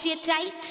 squeeze you tight.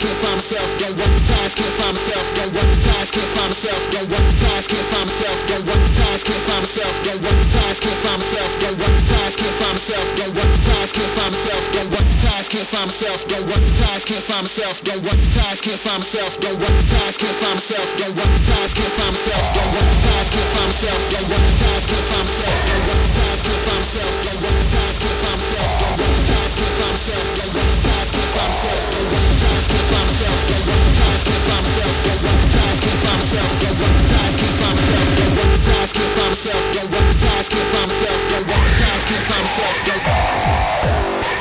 can't find myself, don't work the times, can't find myself, don't work the times, can't find myself, don't work the times, can't find myself, don't work the times, can't find myself, don't work the times, can't find myself, don't work the times, can't find myself, don't work the times, can't find myself, don't work the times, can't find myself, don't work the times, can't find myself, don't work the times, can't find myself, don't work the times, can't find myself, don't work the times, can't find myself, don't work the times, can't find myself, don't work the times, can't find myself, don't work the times, can't find myself, don't work the times, can't find myself, don't work the times, can't find myself, don't work the times, can't find myself, don't work the times, can't find myself, don't work the times, can't find myself, don't work the times, myself, don't work the ties, can't find myself, don't work the ties, can't find myself, don't